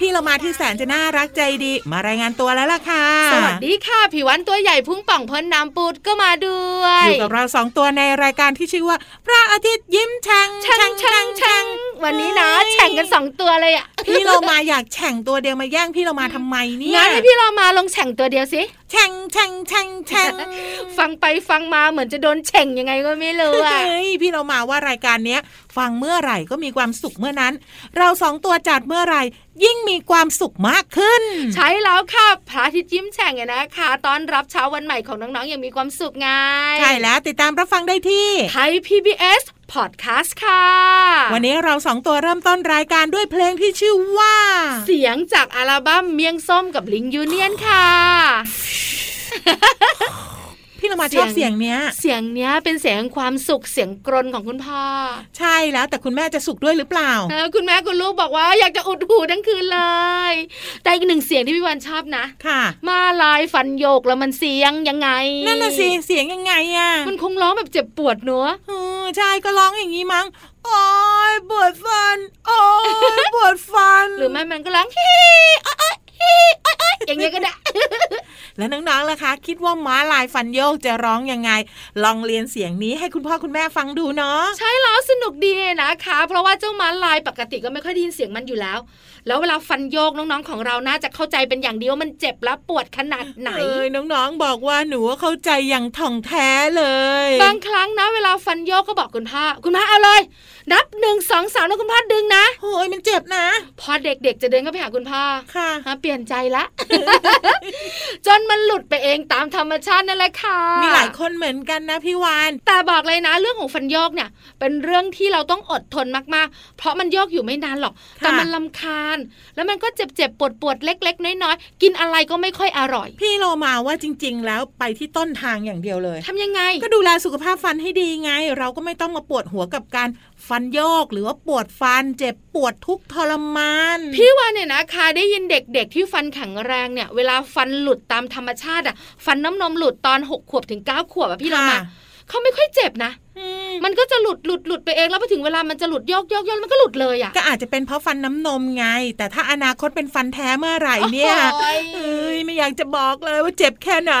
พี่เรามาที่แสนจะน่ารักใจดี มารายงานตัวแล้วล่ะค่ะ สวัสดีค่ะผิววันตัวใหญ่พุ่งป่องพ้นน้ำปูดก็มาด้วยอยู่กับเราสองตัวในรายการที่ชื่อว่า พระอาทิตย์ยิ้มแฉ่งแช่งแช่งแช่งวันนี้นะแข่งกันสองตัวเลยอะพี่เรามาอยากแฉ่งตัวเดียวมาแย่งพี่เรามาทำไมเนี่ยงั้นให้พี่เรามาลงแข่งตัวเดียวสิแฉ่งแฉ่งแฉ่งแฉ่งฟังไปฟังมาเหมือนจะโดนแข่งยังไงก็ไม่รู้อะเฮ้ยพี่เรามาว่ารายการเนี้ย ฟังเมื่อไหร่ก็มีความสุขเมื่อนั้น เราสองตัวจัดเมื่อไหร่ยิ่งมีความสุขมากขึ้น ใช้แล้วค่ะพระอาทิตย์ยิ้มแฉ่งเนี่ยนะคะตอนรับเช้าวันใหม่ของน้องๆอย่างมีความสุขไงใช่แล้วติดตามรับฟังได้ที่ไทย PBS Podcast ค่ะ วันนี้เราสองตัวเริ่มต้นรายการด้วยเพลงที่ชื่อว่า เสียงจากอัลบั้มเมียงส้มกับลิงยูเนียนค่ะ พี่เรามาชอบเสียงเนี้ย เสียงเนี้ยเป็นเสียงความสุขเสียงกรนของคุณพ่อ ใช่แล้วแต่คุณแม่จะสุขด้วยหรือเปล่าเออคุณแม่คุณลูกบอกว่าอยากจะอุดหูทั้งคืนเลย แต่อีกหนึ่งเสียงที่พี่วันชอบนะค่ะ มาลายฟันโยกแล้วมันเสียงยังไงนั่นน่ะสิเสียงยังไงอะมันคงร้องแบบเจ็บปวดเนอะเออใช่ก็ร้องอย่างนี้มั้งโอ้ยปวดฟัน โอ้ยปวดฟัน หรือไม่มันก็ร้องฮีอ๊ะอ๊ะฮีอ๊ะอ๊ะอย่างเงี้ยก็ได้ แล้วน้องๆล่ะคะ คิดว่าม้าลายฟันโยกจะร้องยังไง ลองเรียนเสียงนี้ให้คุณพ่อคุณแม่ฟังดูเนาะใช่แล้วสนุกดีนะคะ เพราะว่าเจ้าม้าลายปกติก็ไม่ค่อยได้ยินเสียงมันอยู่แล้ว แล้วเวลาฟันโยกน้องๆของเราน่าจะเข้าใจเป็นอย่างเดียวามันเจ็บและปวดขนาดไหนเอ้ยน้องๆบอกว่าหนูเข้าใจอย่างถ่องแท้เลย บางครั้งนะ เวลาฟันโยกก็บอกคุณพ่อคุณพ่อเอาเลย นับหนึ่งสองสามแล้วคุณพ่อดึงนะโอ้ยมันเจ็บนะ พอเด็กๆจะเดินเข้าไปหาคุณพ่อค่ะฮะเปลี่ยนใจละ จนมันหลุดไปเองตามธรรมชาตินั่นแหละค่ะ มีหลายคนเหมือนกันนะพี่วาน แต่บอกเลยนะ เรื่องของฟันโยกเนี่ย เป็นเรื่องที่เราต้องอดทนมากๆ เพราะมันโยกอยู่ไม่นานหรอกค่ะแต่มันลำคาญ แล้วมันก็เจ็บๆปวดๆเล็ก ๆ น้อยๆกินอะไรก็ไม่ค่อยอร่อย พี่โลมาว่าจริง ๆ แล้วไปที่ต้นทางอย่างเดียวเลยทำยังไง ก็ดูแลสุขภาพฟันให้ดีไง เราก็ไม่ต้องมาปวดหัวกับการฟันโยก หรือว่าปวดฟันเจ็บปวดทุกข์ทรมาน พี่ว่าเนี่ยนะคะได้ยินเด็กๆที่ฟันแข็งแรงเนี่ยเวลาฟันหลุดตามธรรมชาติอะฟันน้ำนมหลุดตอนหกขวบถึงเก้าขวบอะพี่เรามาค่ะเขาไม่ค่อยเจ็บนะอื มมันก็จะหลุดหลุดหลุดไปเองแล้วพอถึงเวลามันจะหลุดโยกโยกโยกมันก็หลุดเลยอะก็อาจจะเป็นเพราะฟันน้ำนมไง แต่ถ้าอนาคตเป็นฟันแท้เมื่อไหร่เนี่ยโอ้ยเอ้ยไม่อยากจะบอกเลยว่าเจ็บแค่ไหน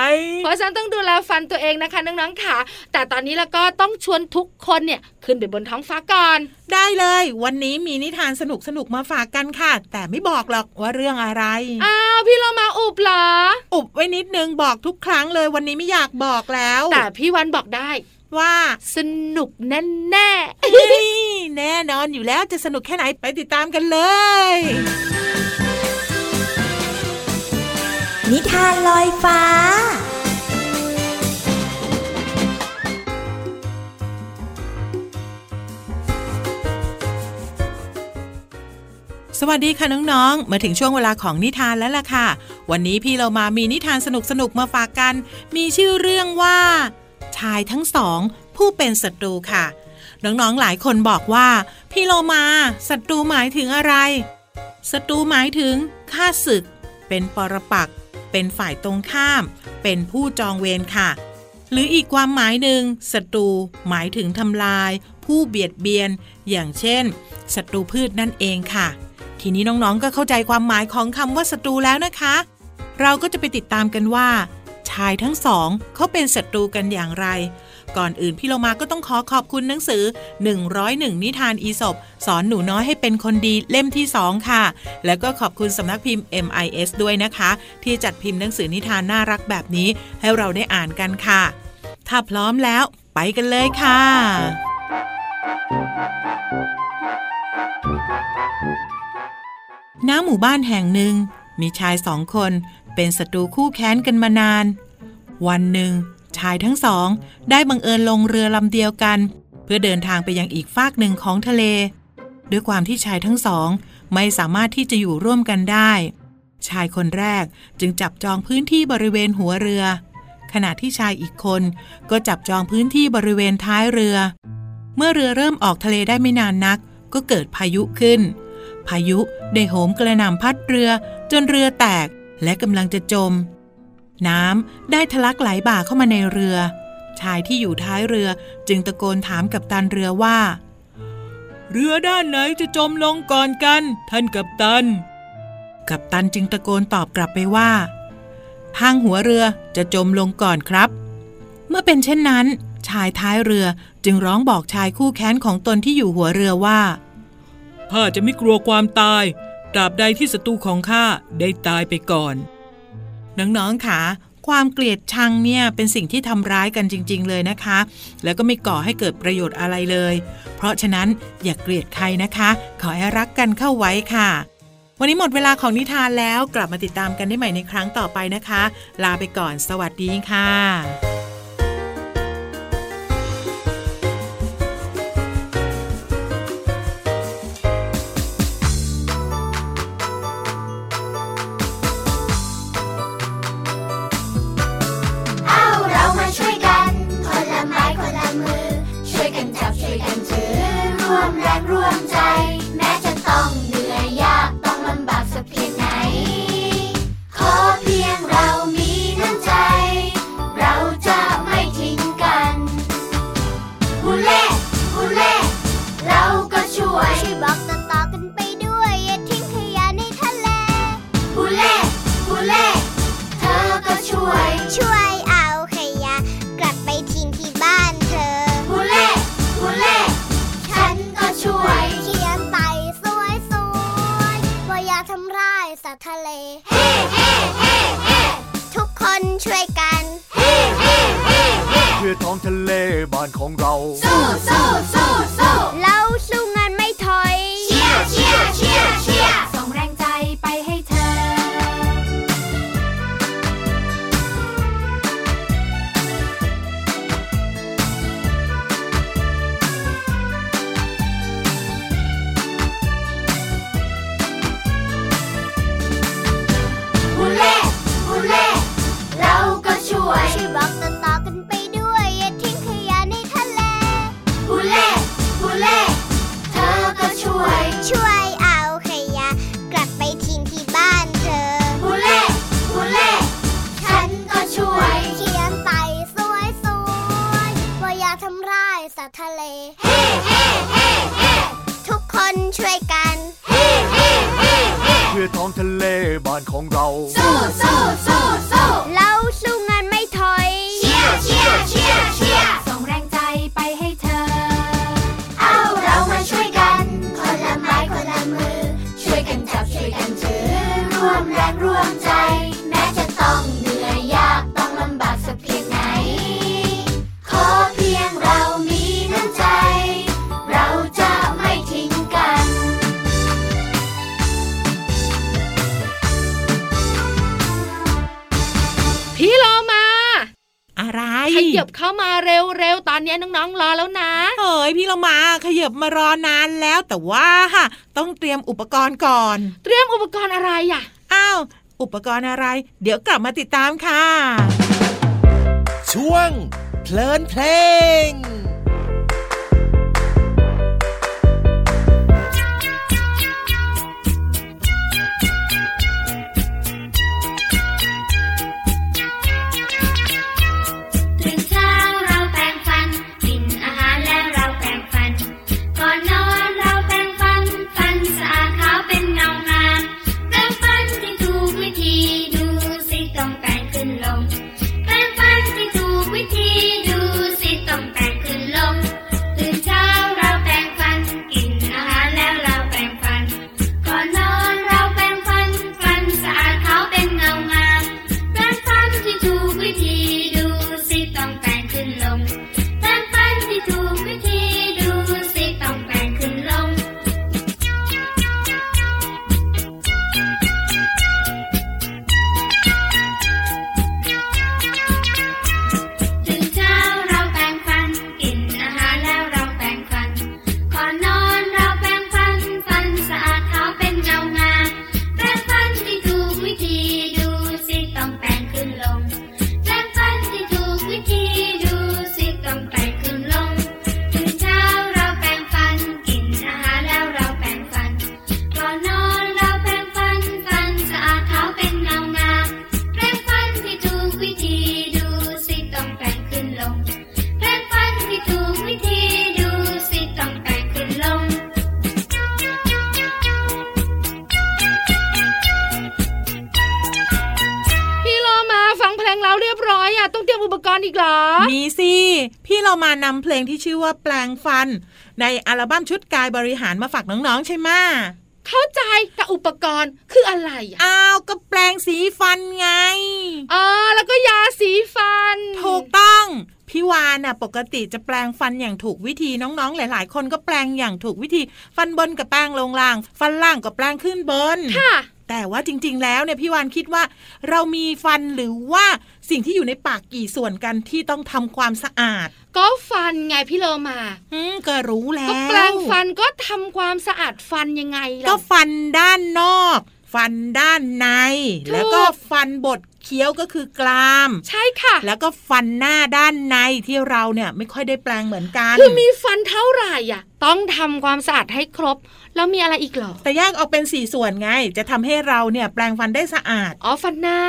เพราะฉะนันต้องดูแลฟันตัวเองนะคะน้องๆค่ะ แต่ตอนนี้แล้วก็ต้องชวนทุกคนเนี่ยขึ้นไปบนท้องฟ้าก่อน ได้เลย วันนี้มีนิทานสนุกสนุกๆมาฝากกันค่ะ แต่ไม่บอกหรอกว่าเรื่องอะไรอ้าวพี่เรามาอุบเหรออุบไว้นิดนึงบอกทุกครั้งเลยวันนี้ไม่อยากบอกแล้ว แต่พี่วันบอกได้ ว่าสนุกแน่แน่ๆเฮ้ยแน่นอนอยู่แล้วจะสนุกแค่ไหนไปติดตามกันเลย นิทานลอยฟ้าสวัสดีค่ะน้องๆ มาถึงช่วงเวลาของนิทานแล้วล่ะค่ะ วันนี้พี่เรามามีนิทานสนุกๆ มาฝากกัน มีชื่อเรื่องว่า ชายทั้งสอง ผู้เป็นศัตรูค่ะ น้องๆหลายคนบอกว่า พี่เรามาศัตรูหมายถึงอะไรศัตรูหมายถึงข้าศึก เป็นปรปักเป็นฝ่ายตรงข้าม เป็นผู้จองเวรค่ะ หรืออีกความหมายหนึ่งศัตรูหมายถึงทำลาย ผู้เบียดเบียน อย่างเช่นศัตรูพืชนั่นเองค่ะ ทีนี้น้องๆก็เข้าใจความหมายของคำว่าศัตรูแล้วนะคะ เราก็จะไปติดตามกันว่า ชายทั้งสองเขาเป็นศัตรูกันอย่างไร ก่อนอื่นพี่เรามาก็ต้องขอขอบคุณหนังสือ 101 นิทานอีสบสอนหนูน้อยให้เป็นคนดีเล่มที่2ค่ะ แล้วก็ขอบคุณสำนักพิมพ์ MIS ด้วยนะคะ ที่จัดพิมพ์หนังสือนิทานน่ารักแบบนี้ ให้เราได้อ่านกันค่ะ ถ้าพร้อมแล้ว ไปกันเลยค่ะณหมู่บ้านแห่งหนึ่งมีชายสองคน เป็นศัตรูคู่แค้นกันมานาน วันหนึ่ง ชายทั้งสอง ได้บังเอิญลงเรือลำเดียวกัน เพื่อเดินทางไปยังอีกฟากหนึ่งของทะเล ด้วยความที่ชายทั้งสอง ไม่สามารถที่จะอยู่ร่วมกันได้ ชายคนแรกจึงจับจองพื้นที่บริเวณหัวเรือ ขณะที่ชายอีกคนก็จับจองพื้นที่บริเวณท้ายเรือ เมื่อเรือเริ่มออกทะเลได้ไม่นานนัก ก็เกิดพายุขึ้นพายุได้โหมกระหน่ำพัดเรือจนเรือแตก และกำลังจะจม น้ำได้ทะลักไหลบ่าเข้ามาในเรือ ชายที่อยู่ท้ายเรือจึงตะโกนถามกับตันเรือว่า เรือด้านไหนจะจมลงก่อนกัน ท่านกับตัน กับตันจึงตะโกนตอบกลับไปว่า ทางหัวเรือจะจมลงก่อนครับ เมื่อเป็นเช่นนั้น ชายท้ายเรือจึงร้องบอกชายคู่แค้นของตนที่อยู่หัวเรือว่าข้าจะไม่กลัวความตาย ตราบใดที่ศัตรูของข้าได้ตายไปก่อน น้องๆค่ะความเกลียดชังเนี่ยเป็นสิ่งที่ทำร้ายกันจริง ๆ เลยนะคะ แล้วก็ไม่ก่อให้เกิดประโยชน์อะไรเลย เพราะฉะนั้นอย่ากเกลียดใครนะคะ ขอให้รักกันเข้าไว้ค่ะ วันนี้หมดเวลาของนิทานแล้วกลับมาติดตามกันได้ใหม่ในครั้งต่อไปนะคะ ลาไปก่อน สวัสดีค่ะ บ้า บ้า ขยับเข้ามาเร็วๆ ตอนนี้น้องๆรอแล้วนะเฮ้ยพี่เรามาขยับมารอนานแล้วแต่ว่าค่ะ ต้องเตรียมอุปกรณ์ก่อน เตรียมอุปกรณ์อะไรอะอ้าวอุปกรณ์อะไร เดี๋ยวกลับมาติดตามค่ะ ช่วงเพลินเพลง เรามานำเพลงที่ชื่อว่าแปลงฟัน ในอัลบั้มชุดกายบริหารมาฝากน้องๆใช่ไหมะเข้าใจแต่อุปกรณ์คืออะไรอะอ้าวก็แปลงสีฟันไงอ๋อแล้วก็ยาสีฟัน ถูกต้องพี่วานน่ะปกติจะแปลงฟันอย่างถูกวิธีน้องๆ หลาย ๆ คนก็แปลงอย่างถูกวิธี ฟันบนกับแปลงลงล่าง ฟันล่างก็แปลงขึ้นบนค่ะแต่ว่าจริง ๆ แล้วเนี่ยพี่วานคิดว่า เรามีฟันหรือว่าสิ่งที่อยู่ในปากกี่ส่วนกันที่ต้องทำความสะอาด ก็ฟันไงพี่โลมาอืมก็รู้แล้ว ก็แปลงฟันก็ทำความสะอาดฟันยังไงล่ะ ก็ฟันด้านนอก ฟันด้านในถูกแล้วก็ฟันบดเคี้ยวก็คือกราม ใช่ค่ะ แล้วก็ฟันหน้าด้านในที่เราเนี่ยไม่ค่อยได้แปลงเหมือนกันคือมีฟันเท่าไหร่อะ ต้องทำความสะอาดให้ครบ แล้วมีอะไรอีกเหรอ แต่แยกออกเป็นสี่ส่วนไง จะทำให้เราเนี่ยแปรงฟันได้สะอาด อ๋อฟันหน้า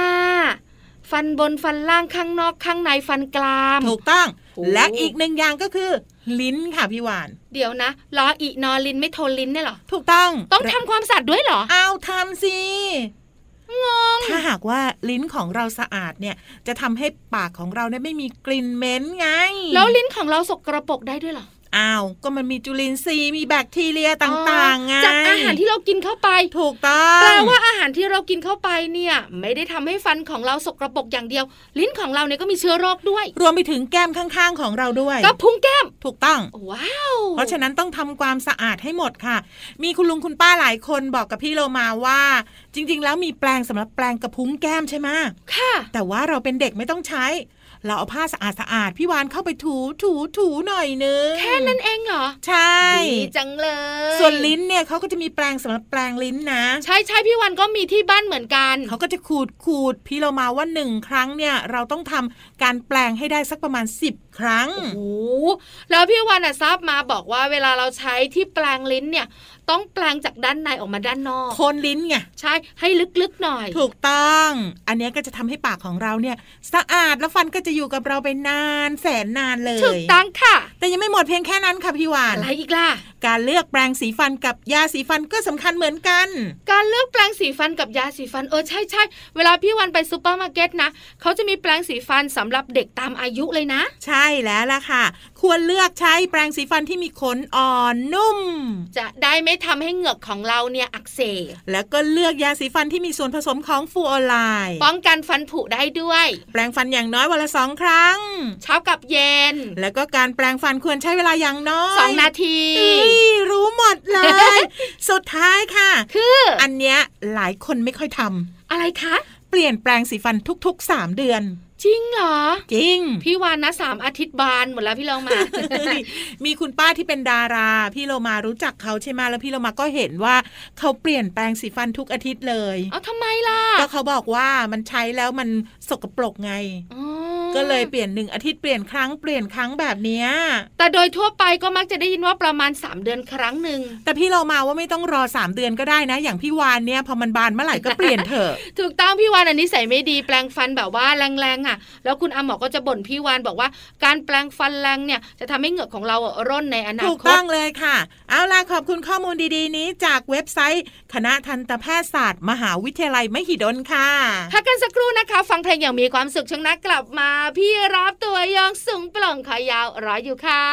ฟันบนฟันล่างข้างนอกข้างในฟันกรามถูกต้องโอ้และอีกหนึ่งอย่างก็คือ ลิ้นค่ะพี่วาน เดี๋ยวนะล้ออีนอลินไม่โทนลิ้นเนี่ยเหรอ ถูกต้อง ต้องทำความสะอาดด้วยเหรออ้าวทำสิถ้าหากว่าลิ้นของเราสะอาดเนี่ย จะทำให้ปากของเราเนี่ยไม่มีกลิ่นเหม็นไง แล้วลิ้นของเราสกปรกได้ด้วยเหรอ อ้าวก็มันมีจุลินทรีย์มีแบคทีเรียต่างๆไงจากอาหารที่เรากินเข้าไปถูกต้องแปลว่าอาหารที่เรากินเข้าไปเนี่ย ไม่ได้ทำให้ฟันของเราสกรปรกอย่างเดียว ลิ้นของเราเนี่ยก็มีเชื้อโรคด้วย รวมไปถึงแก้มข้างๆของเราด้วยก็พุงแก้มถูกต้องว้าวเพราะฉะนั้นต้องทำความสะอาดให้หมดค่ะ มีคุณลุงคุณป้าหลายคนบอกกับพี่โลมาว่า จริง ๆ แล้วมีแปลงสำหรับแปลงกระพุ้งแก้มใช่ไหมค่ะ แต่ว่าเราเป็นเด็กไม่ต้องใช้ เราเอาผ้าสะอาดสะอาดๆพี่วานเข้าไปถูถูถูหน่อยนึงแค่นั้นเองเหรอ ใช่ดีจังเลย ส่วนลิ้นเนี่ยเขาก็จะมีแปลงสำหรับแปลงลิ้นนะ ใช่ใช่พี่วันก็มีที่บ้านเหมือนกันเขาก็จะขูดขูดพี่เรามาว่าหนึ่งครั้งเนี่ยเราต้องทำการแปลงให้ได้สักประมาณ 10 ครั้งโอ้โหแล้วพี่วันอะทราบมาบอกว่าเวลาเราใช้ที่แปลงลิ้นเนี่ย ต้องแปลงจากด้านในออกมาด้านนอกโคนลิ้นไงใช่ให้ลึกๆหน่อย ถูกต้อง อันเนี้ยก็จะทำให้ปากของเราเนี่ย สะอาดแล้วฟันก็จะอยู่กับเราไปนานแสนนานเลย ถูกต้องค่ะแต่ยังไม่หมดเพียงแค่นั้นค่ะพี่วานอะไรอีกล่ะ การเลือกแปรงสีฟันกับยาสีฟันก็สำคัญเหมือนกัน การเลือกแปรงสีฟันกับยาสีฟันเออใช่ใช่เวลาพี่วานไปซูเปอร์มาร์เก็ตนะเขาจะมีแปรงสีฟันสำหรับเด็กตามอายุเลยนะ ใช่แล้วล่ะค่ะ ควรเลือกใช้แปรงสีฟันที่มีขนอ่อนนุ่ม จะได้ไม่ทำให้เหงือกของเราเนี่ยอักเสบแล้วก็เลือกยาสีฟันที่มีส่วนผสมของฟลูออไรด์ป้องกันฟันผุได้ด้วย แปรงฟันอย่างน้อยวันละสองครั้ง เช้ากับเย็น แล้วก็การแปรงฟันควรใช้เวลาอย่างน้อยสองนาทีเอ้ยรู้หมดเลย สุดท้ายค่ะ คืออันเนี้ยหลายคนไม่ค่อยทำอะไรคะ เปลี่ยนแปลงสีฟันทุกๆ3เดือนจริงเหรอ จริง พี่วานนะสามอาทิตย์บานหมดแล้วพี่เรามา มีคุณป้าที่เป็นดารา พี่โลมารู้จักเขาใช่ไหมแล้วพี่โลมาก็เห็นว่าเขาเปลี่ยนแปลงสีฟันทุกอาทิตย์เลย เอาทำไมล่ะก็เขาบอกว่ามันใช้แล้วมันสกปรกไง อ๋อ ก็เลยเปลี่ยนหนึ่งอาทิตย์เปลี่ยนครั้งเปลี่ยนครั้งแบบเนี้ยแต่โดยทั่วไปก็มักจะได้ยินว่าประมาณ 3 เดือนครั้งหนึ่งแต่พี่เรามาว่าไม่ต้องรอ 3 เดือนก็ได้นะ อย่างพี่วานเนี่ยพอมันบานเมื่อไหร่ก็เปลี่ยนเถอะถูกต้องพี่วานอันนี้ใส่ไม่ดีแปลงฟันแบบว่าแรงๆอะ แล้วคุณอาหมอก็จะบ่นพี่วานบอกว่า การแปลงฟันแรงเนี่ยจะทำให้เหงือกของเราอะร่นในอนาถูกคต้ตองเลยค่ะ เอาล่ะขอบคุณข้อมูลดีๆ นี้จากเว็บไซต์ คณะทันตแพทยศาสตร์ มหาวิทยาลัยมหิดลค่ะพักกันสักครู่นะคะ ฟังเพลงอย่างมีความสุขช่วงหนักกลับมาพี่รับตัวยองสูงปล่องขายาวรออยู่ค่ะ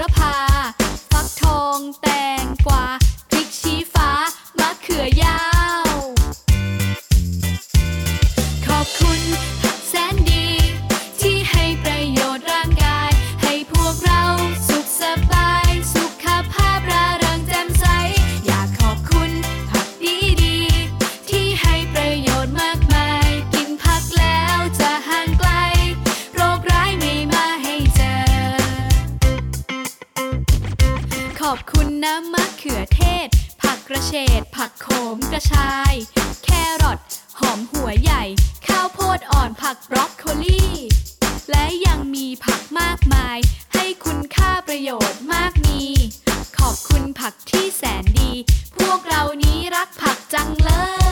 ระพา ฟักทองแตงกวา ผั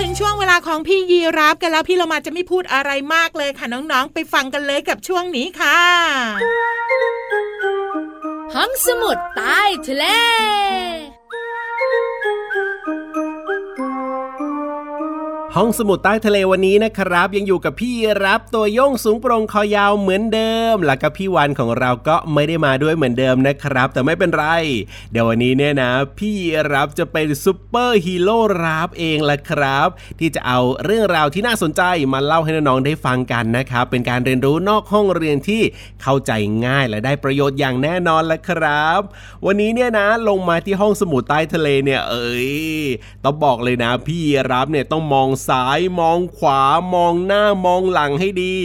ถึงช่วงเวลาของพี่ยีรับกันแล้วพี่เรามาจะไม่พูดอะไรมากเลยค่ะน้องๆ ไปฟังกันเลยกับช่วงนี้ค่ะห้องสมุดใต้ทะเล ห้องสมุดใต้ทะเลวันนี้นะครับ ยังอยู่กับพี่รับตัวโยงสูงโปร่งคอยาวเหมือนเดิม แล้วก็พี่วันของเราก็ไม่ได้มาด้วยเหมือนเดิมนะครับ แต่ไม่เป็นไร เดี๋ยววันนี้เนี่ยนะ พี่รับจะเป็นซูเปอร์ฮีโร่รับเองละครับ ที่จะเอาเรื่องราวที่น่าสนใจมาเล่าให้น้องๆได้ฟังกันนะครับ เป็นการเรียนรู้นอกห้องเรียนที่เข้าใจง่ายและได้ประโยชน์อย่างแน่นอนละครับ วันนี้เนี่ยนะลงมาที่ห้องสมุดใต้ทะเลเนี่ยเอ้ยต้องบอกเลยนะ พี่รับเนี่ยต้องมองซ้ายมองขวามองหน้ามองหลังให้ดี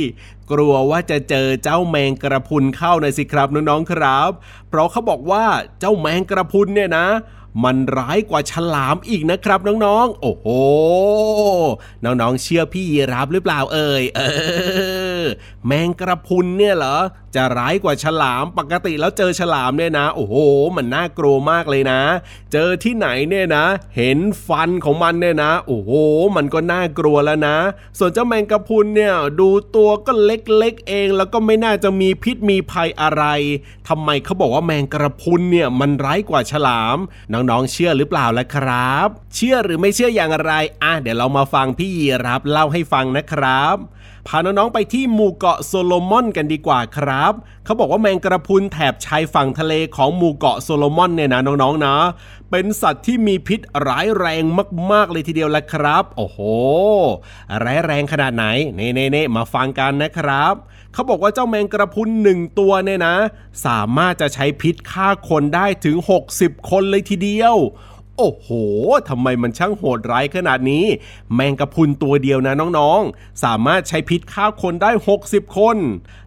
กลัวว่าจะเจอเจ้าแมงกะพรุนเข้านะสิครับน้องๆครับ เพราะเขาบอกว่าเจ้าแมงกระพุนเนี่ยนะ มันร้ายกว่าฉลามอีกนะครับน้องๆ โอ้โห น้องๆ เชื่อพี่ยีรับหรือเปล่าเอ่ย เออ แมงกระพุนเนี่ยเหรอ จะร้ายกว่าฉลาม ปกติแล้วเจอฉลามเนี่ยนะ โอ้โห มันน่ากลัวมากเลยนะ เจอที่ไหนเนี่ยนะ เห็นฟันของมันเนี่ยนะ โอ้โห มันก็น่ากลัวแล้วนะ ส่วนเจ้าแมงกระพุนเนี่ยดูตัวก็เล็กๆเอง แล้วก็ไม่น่าจะมีพิษมีภัยอะไรทำไมเขาบอกว่าแมงกระพุนเนี่ยมันร้ายกว่าฉลามน้องๆ เชื่อหรือเปล่าล่ะครับ เชื่อหรือไม่เชื่ออย่างไร อะเดี๋ยวเรามาฟังพี่ยีรับเล่าให้ฟังนะครับ พาน้องๆไปที่หมู่เกาะโซโลมอนกันดีกว่าครับ เขาบอกว่าแมงกระพุนแถบชายฝั่งทะเลของหมู่เกาะโซโลมอนเนี่ยนะน้องๆนะ เป็นสัตว์ที่มีพิษร้ายแรงมากๆเลยทีเดียวแหละครับ โอ้โห ร้ายแรงขนาดไหนเน่ๆๆมาฟังกันนะครับ เขาบอกว่าเจ้าแมงกระพุนหนึ่งตัวเนี่ยนะ สามารถจะใช้พิษฆ่าคนได้ถึง 60 คนเลยทีเดียว โอ้โห ทำไมมันช่างโหดร้ายขนาดนี้ แมงกะพุนตัวเดียวนะน้องๆ สามารถใช้พิษฆ่าคนได้ 60 คน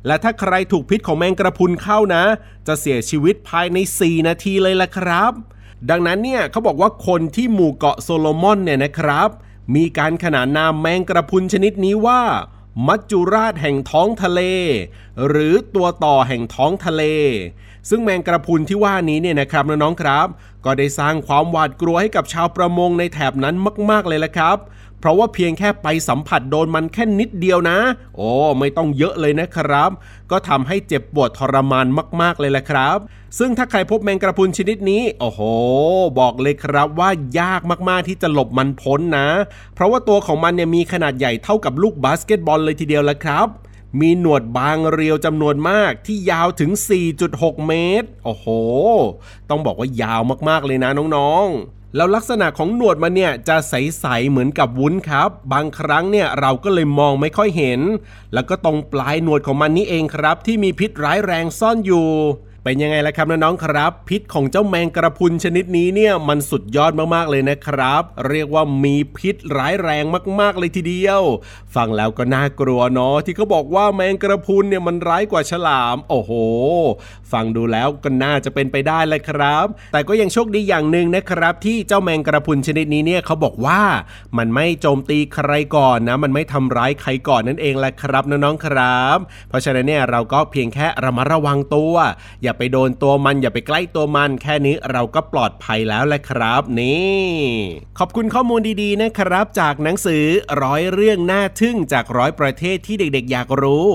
และถ้าใครถูกพิษของแมงกระพุนเข้านะ จะเสียชีวิตภายใน 4 นาทีเลยล่ะครับ ดังนั้นเนี่ยเขาบอกว่าคนที่หมู่เกาะโซโลมอนเนี่ยนะครับ มีการขนานนามแมงกระพุนชนิดนี้ว่า มัจจุราชแห่งท้องทะเล หรือตัวต่อแห่งท้องทะเล ซึ่งแมงกระพุนที่ว่านี้เนี่ยนะครับน้องๆครับ ก็ได้สร้างความหวาดกลัวให้กับชาวประมงในแถบนั้นมาก ๆเลยละครับ เพราะว่าเพียงแค่ไปสัมผัสโดนมันแค่นิดเดียวนะ โอ้ไม่ต้องเยอะเลยนะครับ ก็ทำให้เจ็บปวดทรมานมาก ๆเลยละครับ ซึ่งถ้าใครพบแมงกระพุนชนิดนี้ โอ้โห บอกเลยครับว่ายากมากๆที่จะหลบมันพ้นนะ เพราะว่าตัวของมันเนี่ยมีขนาดใหญ่เท่ากับลูกบาสเกตบอลเลยทีเดียวละครับ มีหนวดบางเรียวจำนวนมากที่ยาวถึง 4.6 เมตร โอ้โห ต้องบอกว่ายาวมากๆเลยนะน้องๆ แล้วลักษณะของหนวดมันเนี่ยจะใสๆเหมือนกับวุ้นครับ บางครั้งเนี่ยเราก็เลยมองไม่ค่อยเห็น แล้วก็ตรงปลายหนวดของมันนี่เองครับ ที่มีพิษร้ายแรงซ่อนอยู่ เป็นยังไงล่ะครับน้องๆครับ พิษของเจ้าแมงกระพุนชนิดนี้เนี่ยมันสุดยอดมากๆเลยนะครับ เรียกว่ามีพิษร้ายแรงมากๆเลยทีเดียว ฟังแล้วก็น่ากลัวเนาะที่เขาบอกว่าแมงกระพุนเนี่ยมันร้ายกว่าฉลาม โอ้โห ฟังดูแล้วก็น่าจะเป็นไปได้เลยครับ แต่ก็ยังโชคดีอย่างหนึ่งนะครับ ที่เจ้าแมงกระพุนชนิดนี้เนี่ยเขาบอกว่ามันไม่โจมตีใครก่อนนะ มันไม่ทำร้ายใครก่อนนั่นเองแหละครับน้องๆครับ เพราะฉะนั้นเนี่ยเราก็เพียงแค่ระมัดระวังตัว อย่าไปโดนตัวมันอย่าไปใกล้ตัวมัน แค่นี้เราก็ปลอดภัยแล้วแหละครับ นี่ ขอบคุณข้อมูลดีๆนะครับ จากหนังสือร้อยเรื่องน่าทึ่งจากร้อยประเทศที่เด็กๆ อยากรู้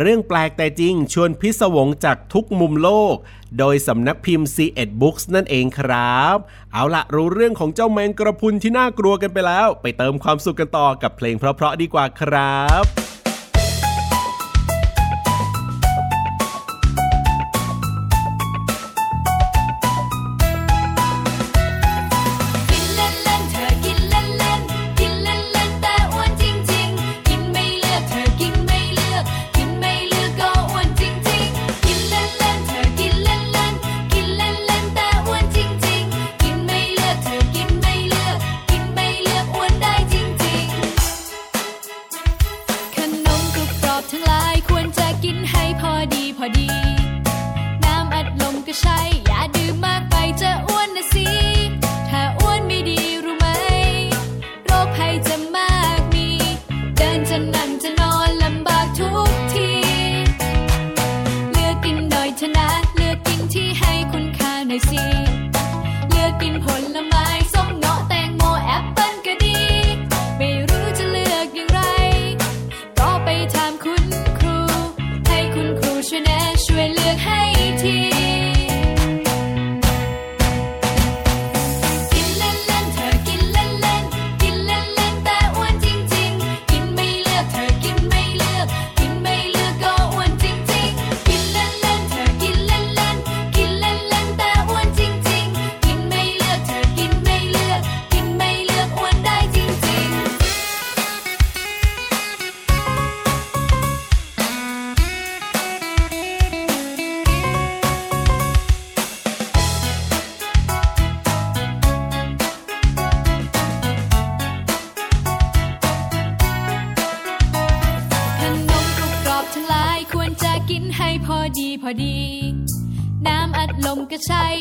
เรื่องแปลกแต่จริงชวนพิศวงจากทุกมุมโลก โดยสำนักพิมพ์ c 1 Books นั่นเองครับ เอาละรู้เรื่องของเจ้าแมงกระพุนที่น่ากลัวกันไปแล้ว ไปเติมความสุขกันต่อกับเพลงเพราะๆดีกว่าครับ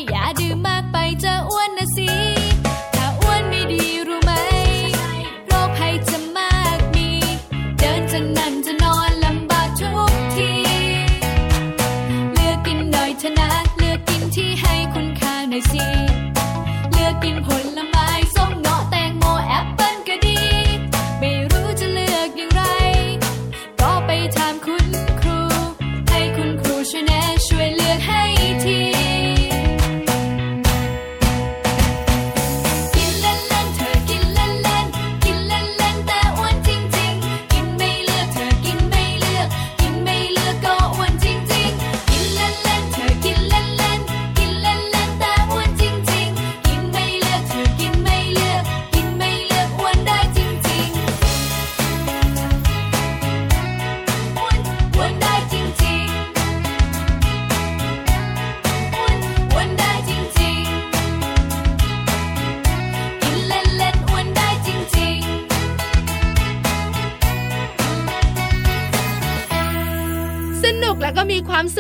อย่าดื่มมากไปจะอ้วนนะสิ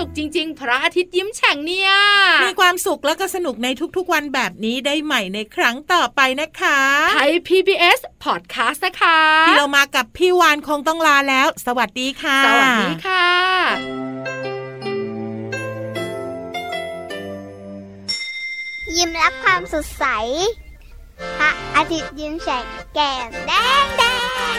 ุขจริง ๆ พระอาทิตย์ยิ้มแฉ่งเนี่ย มีความสุขแล้วก็สนุกในทุกๆวันแบบนี้ได้ใหม่ในครั้งต่อไปนะคะไทย PBS Podcast นะคะที่เรามากับพี่วานคงต้องลาแล้ว สวัสดีค่ะ สวัสดีค่ะยิ้มรับความสดใส พระอาทิตย์ยิ้มแฉ่งแก้มแดงแดง